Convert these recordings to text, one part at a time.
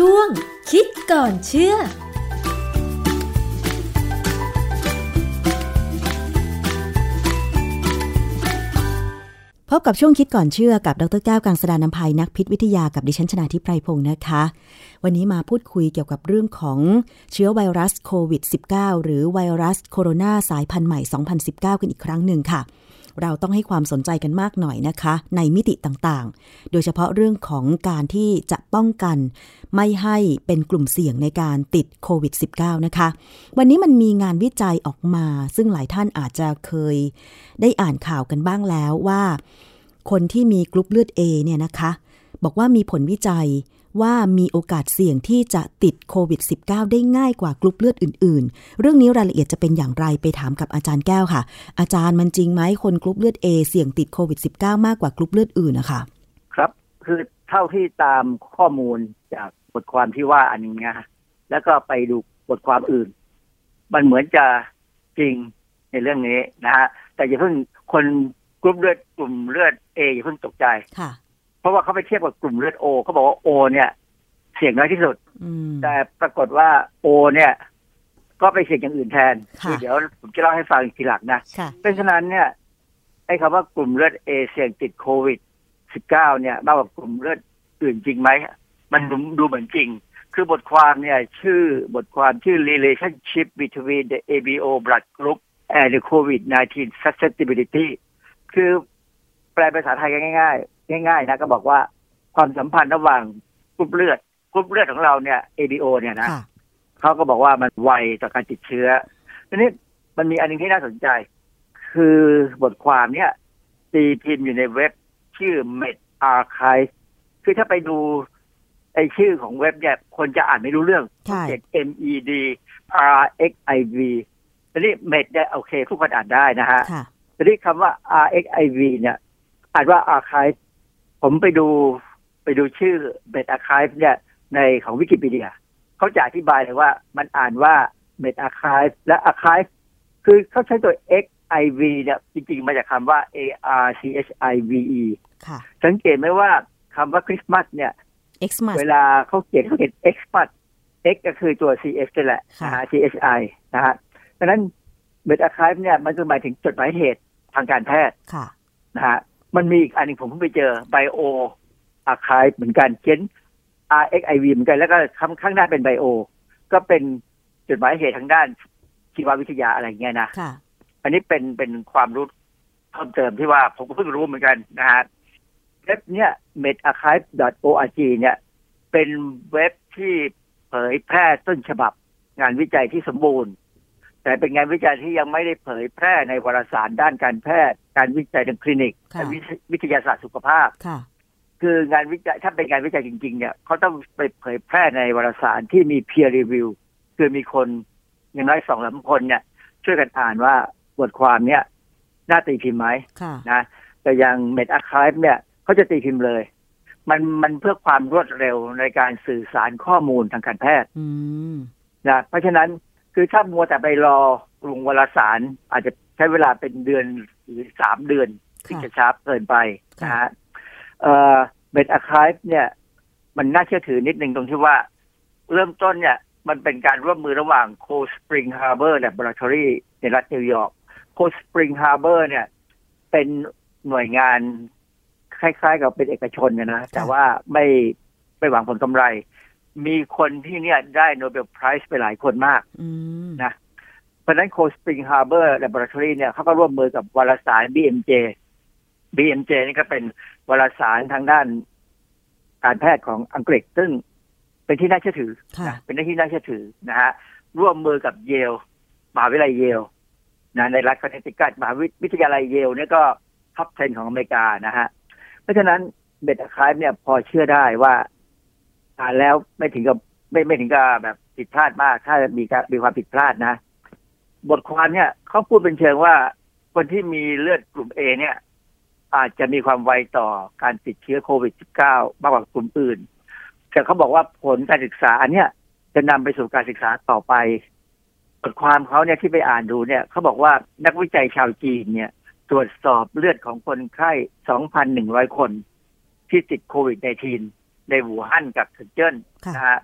ช่วง คิดก่อนเชื่อพบกับช่วงคิดก่อนเชื่อกับดรแก้วกังสดานนภัยนักพิษวิทยากับดิฉันชนาทิพไพรพงศ์นะคะ วันนี้มาพูดคุยเกี่ยวกับเรื่องของเชื้อไวรัสโควิด -19 หรือไวรัสโคโรนาสายพันธุ์ใหม่ 2019 กันอีกครั้งหนึ่งค่ะ เราต้องให้ความสนใจกันมากหน่อยนะคะ ในมิติต่างๆ โดยเฉพาะเรื่องของการที่จะป้องกัน ไม่ให้เป็นกลุ่มเสี่ยงในการติดโควิด -19 นะคะ วันนี้มันมีงานวิจัยออกมา ซึ่งหลายท่านอาจจะเคย ได้อ่านข่าวกันบ้างแล้วว่า คนที่มีกรุ๊ปเลือด A เนี่ยนะคะ บอกว่ามีผลวิจัย ว่ามีโอกาสเสี่ยงที่จะติดโควิด -19 ได้ง่ายกว่ากรุ๊ปเลือดอื่น ๆ เรื่องนี้รายละเอียดจะเป็นอย่างไรไปถามกับอาจารย์แก้วค่ะ อาจารย์มันจริงไหมคนกรุ๊ปเลือด A เสี่ยงติดโควิด -19 มากกว่ากรุ๊ปเลือดอื่นนะคะครับคือเท่าที่ตามข้อมูลจากบทความที่ว่าอันนี้นะแล้วก็ไปดูบทความอื่น มันเหมือนจะจริงในเรื่องนี้นะฮะแต่อย่าเพิ่งคนกลุ่มเลือดกลุ่มเลือดเออย่าเพิ่งตกใจค่ะ เพราะว่าเขาไปเทียบกับกลุ่มเลือดโอเขาบอกว่าโอ เนี่ย เสี่ยงน้อยที่สุดอืมแต่ปรากฏว่าโอ เนี่ย ก็ไปเสี่ยงอย่างอื่นแทนค่ะเดี๋ยวผมจะเล่าให้ฟังทีหลังนะค่ะเพราะฉะนั้นเนี่ยไอ้คำว่ากลุ่มเลือดเอเสี่ยงติดโควิด19เนี่ยมากกว่ากลุ่มเลือดอื่นจริงไหมมันดูดูเหมือนจริง คือบทความเนี่ย ชื่อบทความชื่อ relationship between the ABO blood group and the COVID-19 susceptibility คือแปลภาษาไทยง่ายๆ ง่ายๆนะก็บอกว่าความสัมพันธ์ระหว่างกรุ๊ปเลือดกรุ๊ปเลือดของเราเนี่ย ABO เนี่ยนะค่ะเขาก็บอกว่ามันไวต่อการติดเชื้อทีนี้มันมีอันหนึงที่น่าสนใจ คือบทความเนี่ยตีพิมพ์อยู่ในเว็บชื่อ Med Archive คือถ้าไปดูไอชื่อของเว็บเนี่ยคนจะอ่านไม่รู้เรื่องใช่เขียน M E D R X I V ทีนี้ Med เนี่ยโอเค ทุกคนอ่านได้นะฮะค่ะทีนี้คำว่า R X I V เนี่ย อ่านว่า Archive ผมไปดูไปดูชื่อ Med Archive เนี่ยในของวิกิพีเดียเขาจะอธิบายเลยว่ามันอ่านว่า Med Archive และ Archive คือเขาใช้ตัว X I V เนี่ยจริงๆ มาจากคำว่า A R C H I V E ค่ะสังเกตไหมว่าคำว่าคริสต์มาสเนี่ย Xmas เวลาเขาเขียนเขาเขียน X มัด X ก็คือตัว C S นี่แหละค่ะนะฮะ C H I นะฮะดังนั้นเบดอาคายเนี่ยมันคือหมายถึงจดหมายเหตุทางการแพทย์ค่ะนะฮะ มันมีอีกอันหนึงผมเพิ่งไปเจอไบโออาคายเหมือนกันเขียน R X I V เหมือนกันแล้วก็ข้างข้างหน้าเป็นไบโอ ก็เป็นจดหมายเหตุทางด้านชีววิทยาอะไรเงี้ยนะค่ะอันนี้เป็นเป็นความรู้เพิ่มเติมที่ว่าผมก็เพิ่งรู้เหมือนกันนะฮะเว็บเนี้ย medarchive.org เนี่ย เป็นเว็บที่เผยแพร่ต้นฉบับงานวิจัยที่สมบูรณ์ แต่เป็นงานวิจัยที่ยังไม่ได้เผยแพร่ในวารสารด้านการแพทย์ การวิจัยทางคลินิกค่ะและวิทวิทยาศาสตร์สุขภาพค่ะคืองานวิจัยถ้าเป็นงานวิจัยจริง ๆ เนี่ยเขาต้องไปเผยแพร่ในวารสารที่มี peer review คือมีคนอย่างน้อยสองสามคนเนี่ย ช่วยกันอ่านว่าบทความเนี่ยน่าตีพิมพ์ไหมค่ะนะแต่อย่างเมดอาคายเนี่ยเขาจะตีพิมพ์เลย มันมันเพื่อความรวดเร็วในการสื่อสารข้อมูลทางการแพทย์อืมนะเพราะฉะนั้น คือถ้ามัวแต่ไปรอลงวารสาร อาจจะใช้เวลาเป็นเดือนหรือสามเดือนที่ค่ะจะช้าเกินไปนะค่ะฮะเอ่อ medRxiv เนี่ย มันน่าเชื่อถือนิดนึงตรงที่ว่า เริ่มต้นเนี่ย มันเป็นการร่วมมือระหว่าง Cold Spring Harbor Laboratory ในรัฐนิวยอร์ก Cold Spring Harbor เนี่ย เป็นหน่วยงานคล้ายๆ กับเป็นเอกชนเนี่ยนะ แต่ว่าไม่ไม่หวังผลกำไร มีคนที่เนี่ยได้ Nobel Prize ไปหลายคนมากอืมนะเพราะฉะนั้น Cold Spring Harbor Laboratory เนี่ยเขาก็ร่วมมือกับวารสาร BMJ BMJ นี่ก็เป็นวารสารทางด้านการแพทย์ของอังกฤษ ซึ่งเป็นที่น่าเชื่อถือค่ะนะเป็นที่น่าเชื่อถือนะฮะร่วมมือกับเยลมหาวิทยาลัยเยลนะในรัฐคอนเนตทิคัตมหาวิทยาลัยเยลเนี่ยก็ top 10ของอเมริกานะฮะ เพราะฉะนั้นเบดคายเนี่ยพอเชื่อได้ว่า อ่านแล้วไม่ถึงกับไม่ไม่ถึงกับแบบผิดพลาดมากถ้ามีการมีความผิดพลาดนะ บทความเนี่ยเขาพูดเป็นเชิงว่า คนที่มีเลือดกลุ่มเอเนี่ย อาจจะมีความไวต่อการติดเชื้อโควิด -19 มากกว่ากลุ่มอื่น แต่เขาบอกว่าผลการศึกษาอันเนี้ยจะนำไปสู่การศึกษาต่อไป บทความเขาเนี่ยที่ไปอ่านดูเนี่ยเขาบอกว่านักวิจัยชาวจีนเนี่ย ตรวจสอบเลือดของคนไข้ 2,100 คนที่ติดโควิด -19 ในหูฮั่นกับเซินเจิ้นค่ะนะฮะ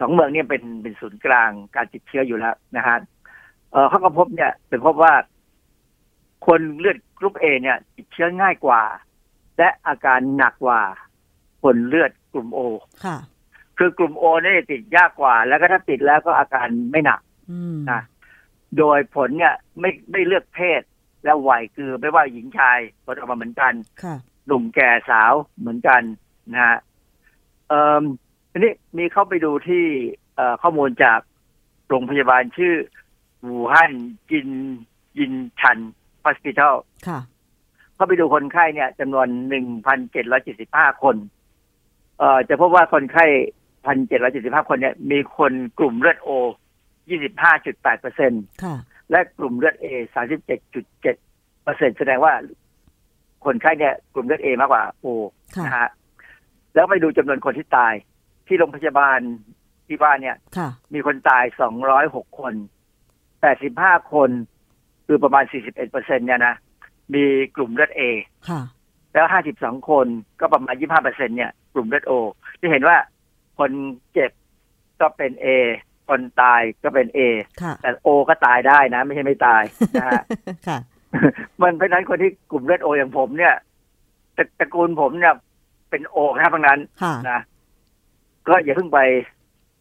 สองเมืองเนี่ยเป็นเป็นศูนย์กลางการติดเชื้ออยู่แล้วนะฮะเออเขาก็พบเนี่ยเป็นพบว่า คนเลือดกรุ๊ปเอเนี่ย ติดเชื้อง่ายกว่า และอาการหนักกว่า คนเลือดกลุ่มโอค่ะ คือกลุ่มโอเนี่ยติดยากกว่า แล้วก็ถ้าติดแล้วก็อาการไม่หนักอืมนะโดยผลเนี่ยไม่ไม่เลือกเพศและวัยคือไม่ว่าหญิงชายผลออกมาเหมือนกันค่ะหนุ่มแก่สาวเหมือนกันนะฮะ เอ่อทีนี้มีเข้าไปดูที่เอ่อข้อมูลจากโรงพยาบาลชื่อวูฮั่นจินยินชันฮอสพิทอลค่ะเข้าไปดูคนไข้เนี่ยจำนวนหนึ่งพันเจ็ดร้อยเจ็ดสิบห้าคน เอ่อจะพบว่าคนไข้พันเจ็ดร้อยเจ็ดสิบห้าคนเนี่ย มีคนกลุ่มเลือดโอยี่สิบห้าจุดแปดเปอร์เซ็นค่ะและกลุ่มเลือดเอสามสิบเจ็ดจุดเจ็ดเปอร์เซ็นแสดงว่าคนไข้เนี่ยกลุ่มเลือดเอมากกว่าโอค่ะนะฮะ แล้วไปดูจำนวนคนที่ตาย ที่โรงพยาบาลที่ว่าเนี่ยค่ะมีคนตายสองร้อยหกคนแปดสิบห้าคนคือประมาณสี่สิบเอ็ดเปอร์เซ็นเนี่ยนะมีกลุ่มเลือดเอค่ะแล้วห้าสิบสองคนก็ประมาณยี่ห้าเปอร์เซ็นเนี่ย กลุ่มเลือดโอจะเห็นว่าคนเจ็บก็เป็นเอคนตายก็เป็นเอค่ะแต่โอก็ตายได้นะ ไม่ใช่ไม่ตายนะฮะค่ะมันเพราะฉะนั้นคนที่กลุ่มเลือดโออย่างผมเนี่ยตระตระกูลผมเนี่ย เป็นโอครับทั้งนั้นค่ะนะก็อย่าเพิ่งไป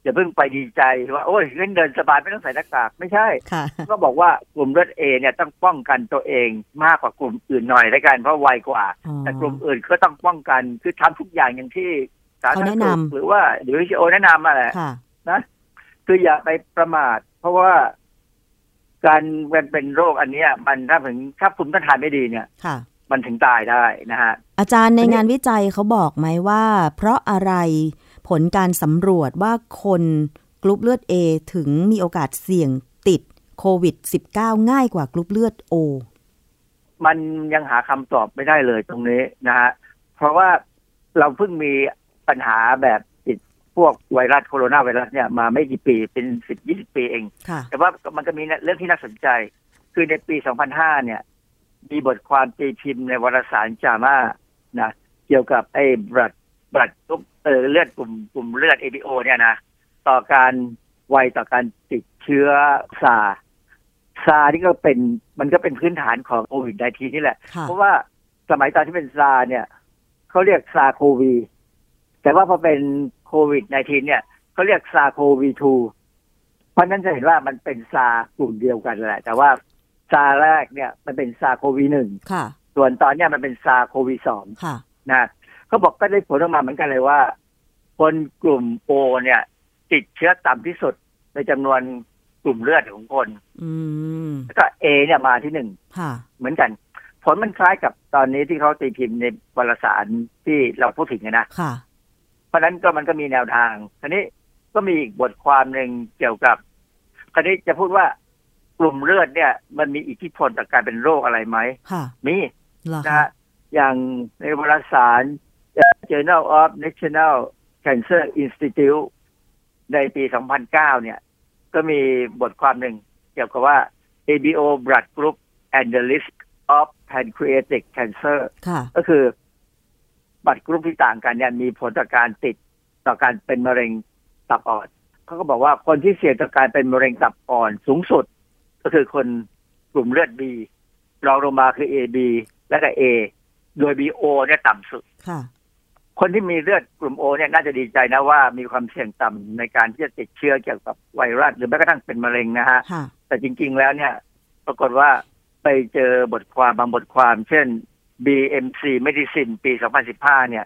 อย่าเพิ่งไปดีใจว่า โอ้ยเงินเดินสบายไม่ต้องใส่หน้ากากไม่ใช่ค่ะก็บอกว่ากลุ่มเลือดเอเนี่ยต้องป้องกันตัวเองมากกว่ากลุ่มอื่นหน่อยแล้วกันเพราะไวกว่าอ๋อแต่กลุ่มอื่นก็ต้องป้องกันคือทำทุกอย่างอย่างที่สาธารณเขาแนะสุขนำหรือว่าหรือโอแนะนำมาแหละค่ะคืออย่าไปประมาท เพราะว่าการเป็นเป็นโรคอันเนี้ย มันถ้าถึงถ้าภูมิต้านทานไม่ดีเนี่ยค่ะ มันถึงตายได้นะฮะอาจารย์ในอันนี้งานวิจัยเขาบอกไหมว่า เพราะอะไรผลการสำรวจว่าคนกรุ๊ปเลือด A ถึงมีโอกาสเสี่ยงติดโควิด -19 ง่ายกว่ากรุ๊ปเลือด O มันยังหาคำตอบไม่ได้เลยตรงนี้นะฮะเพราะว่าเราเพิ่งมีปัญหาแบบติดพวกไวรัสโคโรนาไวรัสเนี่ยมาไม่กี่ปีเป็นสิบยี่สิบปีเองค่ะแต่ว่ามันก็มีเรื่องที่น่าสนใจ คือในปี 2005 เนี่ย มีบทความตีพิมพ์ในวารสารจามานะเกี่ยวกับไอ้บลัดบลัดกรุ๊ปเออเลือดกลุ่มกลุ่มเลือด ABO เนี่ยนะต่อการไวต่อการติดเชื้อซาร์ซาร์นี่ก็เป็นมันก็เป็นพื้นฐานของโควิด -19 นี่แหละค่ะเพราะว่าสมัยตอนที่เป็นซาร์เนี่ยเขาเรียก SARS-CoV แต่ว่าพอเป็นโควิด -19 เนี่ยเขาเรียก SARS-CoV-2เพราะฉะนั้นจะเห็นว่ามันเป็นซาร์สกลุ่มเดียวกันแหละ แต่ว่า ซาร์สแรกเนี่ยมันเป็น SARS-CoV หนึ่งค่ะส่วนตอนเนี้ยมันเป็น SARS-CoV สองค่ะนะเขาบอกก็ได้ผลออกมาเหมือนกันเลยว่า คนกลุ่มโอเนี่ย ติดเชื้อต่ำที่สุดในจำนวนกลุ่มเลือดของคนอืมแล้วก็เอเนี่ยมาที่หนึ่งค่ะเหมือนกัน ผลมันคล้ายกับตอนนี้ที่เขาตีพิมพ์ในวารสารที่เราพูดถึงนะค่ะเพราะฉะนั้นก็มันก็มีแนวทางทีนี้ก็มีอีกบทความหนึ่งเกี่ยวกับคราวนี้จะพูดว่า กลุ่มเลือดเนี่ย มันมีอิทธิพลต่อการเป็นโรคอะไรไหมค่ะมีเหรอนะคะฮะอย่างในวารสาร Journal of National Cancer Institute ในปี 2009 เนี่ย ก็มีบทความหนึ่งเกี่ยวกับว่า ABO blood group and the risk of pancreatic cancer ค่ะก็คือบัตรกรุ๊ปที่ต่างกันเนี่ย มีผลต่อการติดต่อการเป็นมะเร็งตับอ่อน เขาก็บอกว่าคนที่เสี่ยงต่อการเป็นมะเร็งตับอ่อนสูงสุด ก็คือคนกลุ่มเลือด B รองลงมาคือ AB และก็ A โดย BO เนี่ยต่ำสุดค่ะคนที่มีเลือดกลุ่ม O เนี่ยน่าจะดีใจนะว่ามีความเสี่ยงต่ำในการที่จะติดเชื้อเกี่ยวกับไวรัสหรือแม้กระทั่งเป็นมะเร็งนะฮะค่ะแต่จริง ๆ แล้วเนี่ย ปรากฏว่าไปเจอบทความบางบทความ เช่น BMC Medicine ปี 2015 เนี่ย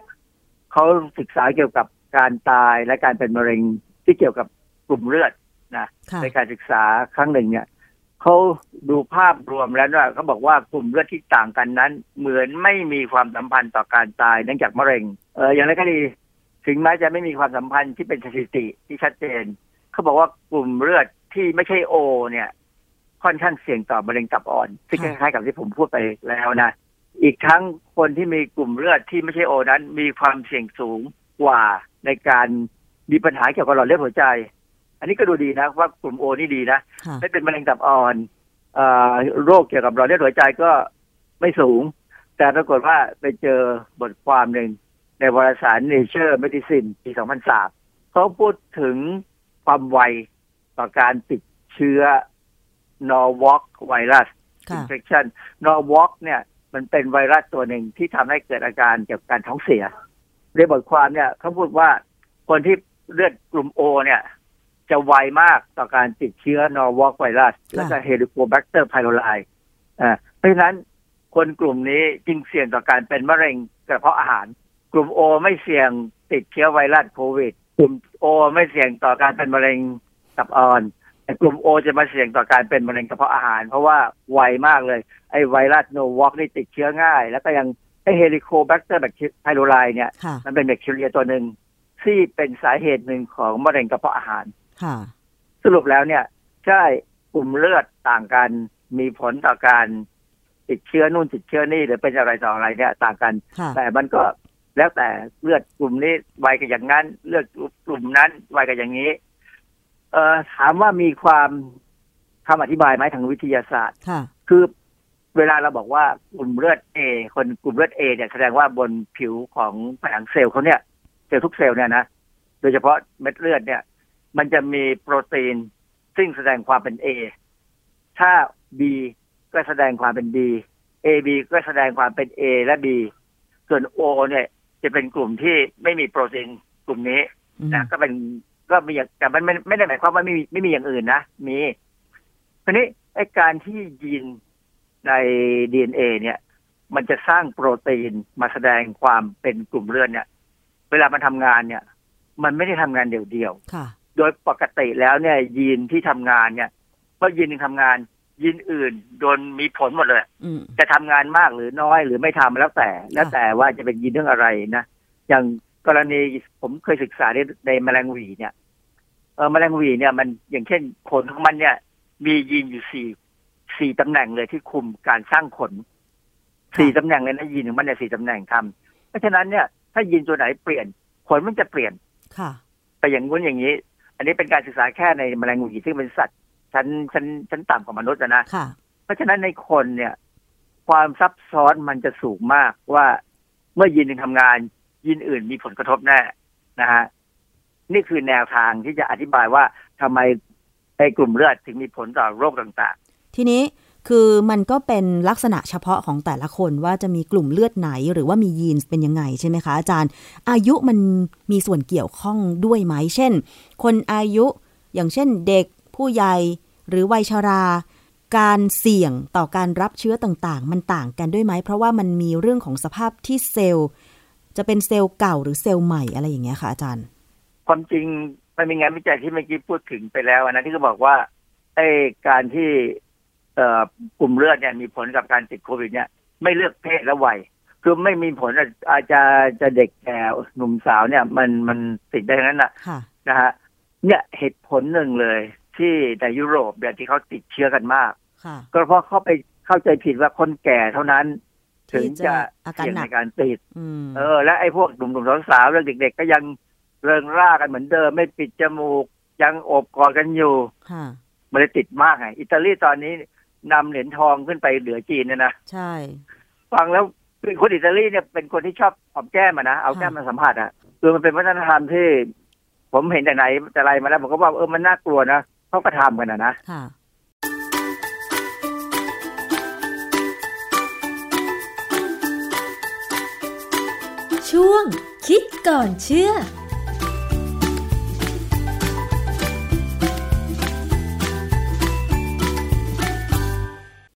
เขาศึกษาเกี่ยวกับการตายและการเป็นมะเร็งที่เกี่ยวกับกลุ่มเลือดนะค่ะในการศึกษาครั้งหนึ่งเนี่ย เขาดูภาพรวมแล้วว่าเขาบอกว่ากลุ่มเลือดที่ต่างกันนั้น เหมือนไม่มีความสัมพันธ์ต่อการตายเนื่องจากมะเร็งเอออย่างไรก็ดีถึงแม้จะไม่มีความสัมพันธ์ที่เป็นสถิติที่ชัดเจน เขาบอกว่ากลุ่มเลือดที่ไม่ใช่โอ เนี่ย ค่อนข้างเสี่ยงต่อมะเร็งตับอ่อนซึ่งคล้ายๆกับที่ผมพูดไปแล้วนะอีกทั้งคนที่มีกลุ่มเลือดที่ไม่ใช่โอนั้น มีความเสี่ยงสูงกว่าในการมีปัญหาเกี่ยวกับหลอดเลือดหัวใจ อันนี้ก็ดูดีนะว่ากลุ่มโอนี่ดีนะค่ะไม่เป็นมะเร็งตับอ่อนเอ่อโรคเกี่ยวกับหลอดเลือดหัวใจก็ไม่สูง แต่ปรากฏว่าไปเจอบทความหนึ่งในในวารสาร Nature Medicine ปี 2003เขาพูดถึงความไวต่อการติดเชื้อ Norwalk ไวรัสค่ะ infection Norwalk เนี่ย มันเป็นไวรัสตัวหนึ่งที่ทำให้เกิดอาการเกี่ยวกับการท้องเสียในบทความเนี่ยเขาพูดว่าคนที่เลือดกลุ่ม O เนี่ย จะไวมากต่อการติดเชื้อ Norwalk ไวรัสและก็ Helicobacter pylori อ่าเพราะฉะนั้นคนกลุ่มนี้จึงเสี่ยงต่อการเป็นมะเร็งกระเพาะอาหาร กลุ่ม O ไม่เสี่ยงติดเชื้อไวรัสโควิด กลุ่ม O ไม่เสี่ยงต่อการเป็นมะเร็งตับอ่อนแต่กลุ่ม O จะมาเสี่ยงต่อการเป็นมะเร็งกระเพาะอาหาร เพราะว่าไวมากเลยไอ้ไวรัส Norwalk นี่ติดเชื้อง่าย แล้วก็ยังไอ้ Helicobacter แบค pylori เนี่ยค่ะมันเป็นแบคทีเรียตัวหนึ่งที่เป็นสาเหตุหนึ่งของมะเร็งกระเพาะอาหาร ค่ะสรุปแล้วเนี่ย ใช่กลุ่มเลือดต่างกันมีผลต่อการติดเชื้อนู่นติดเชื้อนี่หรือเป็นอะไรต่ออะไรเนี่ย ต่างกันค่ะแต่มันก็แล้วแต่เลือดกลุ่มนี้ไวกับอย่างนั้น เลือดกลุ่มนั้นไวกับอย่างนี้ เอ่อถามว่ามีความคำอธิบายไหมทางวิทยาศาสตร์ค่ะคือเวลาเราบอกว่ากลุ่มเลือดเอคนกลุ่มเลือดเอเนี่ยแสดงว่าบนผิวของผนังเซลล์เขาเนี่ยเซลล์ทุกเซลล์เนี่ยนะโดยเฉพาะเม็ดเลือดเนี่ย มันจะมีโปรตีน ซึ่งแสดงความเป็นเอถ้า B ก็แสดงความเป็น B AB ก็แสดงความเป็น A และ B ส่วน O เนี่ยจะเป็นกลุ่มที่ไม่มีโปรตีนกลุ่มนี้อืมนะก็เป็นก็มีอย่างแต่มันไม่ไม่ได้หมายความว่าไม่มีไม่มีอย่างอื่นนะ มีทีนี้ไอ้การที่ยีนใน DNA เนี่ย มันจะสร้างโปรตีนมาแสดงความเป็นกลุ่มเลือดเนี่ย เวลามันทำงานเนี่ย มันไม่ได้ทำงานเดี่ยวค่ะๆ โดยปกติแล้วเนี่ย ยีนที่ทำงานเนี่ยเพราะยีนหนึ่งทำงาน ยีนอื่นโดนมีผลหมดเลยอืมจะทำงานมากหรือน้อยหรือไม่ทำแล้วแต่ แล้วแต่ว่าจะเป็นยีนเรื่องอะไรนะอย่างกรณีผมเคยศึกษาในในแมลงหวีเนี่ยเออแมลงหวีเนี่ยมันอย่างเช่นขนของมันเนี่ย มียีนอยู่สี่สี่ตำแหน่งเลยที่คุมการสร้างขนสี่ตำแหน่งเลยนะยีนของมันเนี่ยสี่ตำแหน่งทำเพราะฉะนั้นเนี่ย ถ้ายีนตัวไหนเปลี่ยนขนมันจะเปลี่ยนค่ะ ไปอย่างงู้นอย่างนี้ อันนี้เป็นการศึกษาแค่ในแมลงหวีซึ่งเป็นสัตว์ชั้นชั้นชั้นต่ำกว่ามนุษย์อะนะค่ะเพราะฉะนั้นในคนเนี่ย ความซับซ้อนมันจะสูงมากว่าเมื่อยีนหนึ่งทำงาน ยีนอื่นมีผลกระทบแน่นะฮะนี่คือแนวทางที่จะอธิบายว่าทำไมไอ้กลุ่มเลือดถึงมีผลต่อโรคต่างทีนี้ คือมันก็เป็นลักษณะเฉพาะของแต่ละคนว่าจะมีกลุ่มเลือดไหน หรือว่ามียีนเป็นยังไงใช่ไหมคะอาจารย์ อายุมันมีส่วนเกี่ยวข้องด้วยไหม เช่น คนอายุอย่างเช่นเด็กผู้ใหญ่หรือวัยชรา การเสี่ยงต่อการรับเชื้อต่างๆ มันต่างกันด้วยไหม เพราะว่ามันมีเรื่องของสภาพที่เซลล์ จะเป็นเซลล์เก่าหรือเซลล์ใหม่อะไรอย่างเงี้ยค่ะอาจารย์ความจริงมันมีงานวิจัยที่เมื่อกี้พูดถึงไปแล้วนะที่เขาบอกว่าไอ้การที่ กลุ่มเลือดเนี่ยมีผลกับการติดโควิดเนี่ยไม่เลือกเพศและวัยคือไม่มีผลอาอาจจะจะเด็กแก่หนุ่มสาวเนี่ย มันมันติดได้ทั้งนั้นนะค่ะนะฮะเนี่ยเหตุผลหนึ่งเลย ที่ในยุโรปเนี่ยที่เขาติดเชื้อกันมากค่ะก็เพราะเขาไปเข้าใจผิดว่าคนแก่เท่านั้น ถึงที่จะจะอาการเสี่ยงหนัในกการติดอืมเออ และไอ้พวกหนุ่มๆสาวๆเรื่องเด็ก ๆ ก็ยังเริงร่ากันเหมือนเดิม ไม่ปิดจมูกยังโอบกอดกันอยู่ค่ะมันเลยติดมากไงอิตาลีตอนนี้ นำเหรียญทองขึ้นไปเหลือจีนเนี่ยนะใช่ ฟังแล้วเป็นคนอิตาลีเนี่ยเป็นคนที่ชอบหอมแก้มอะนะเอาแก้มมาสัมผัสอะคือมันเป็นวัฒนธรรมที่ ผมเห็นแต่ไหนแต่ไรมาแล้วผมก็ว่าเออมันน่ากลัวนะเขาก็ทำกันนะนะค่ะช่วงคิดก่อนเชื่อ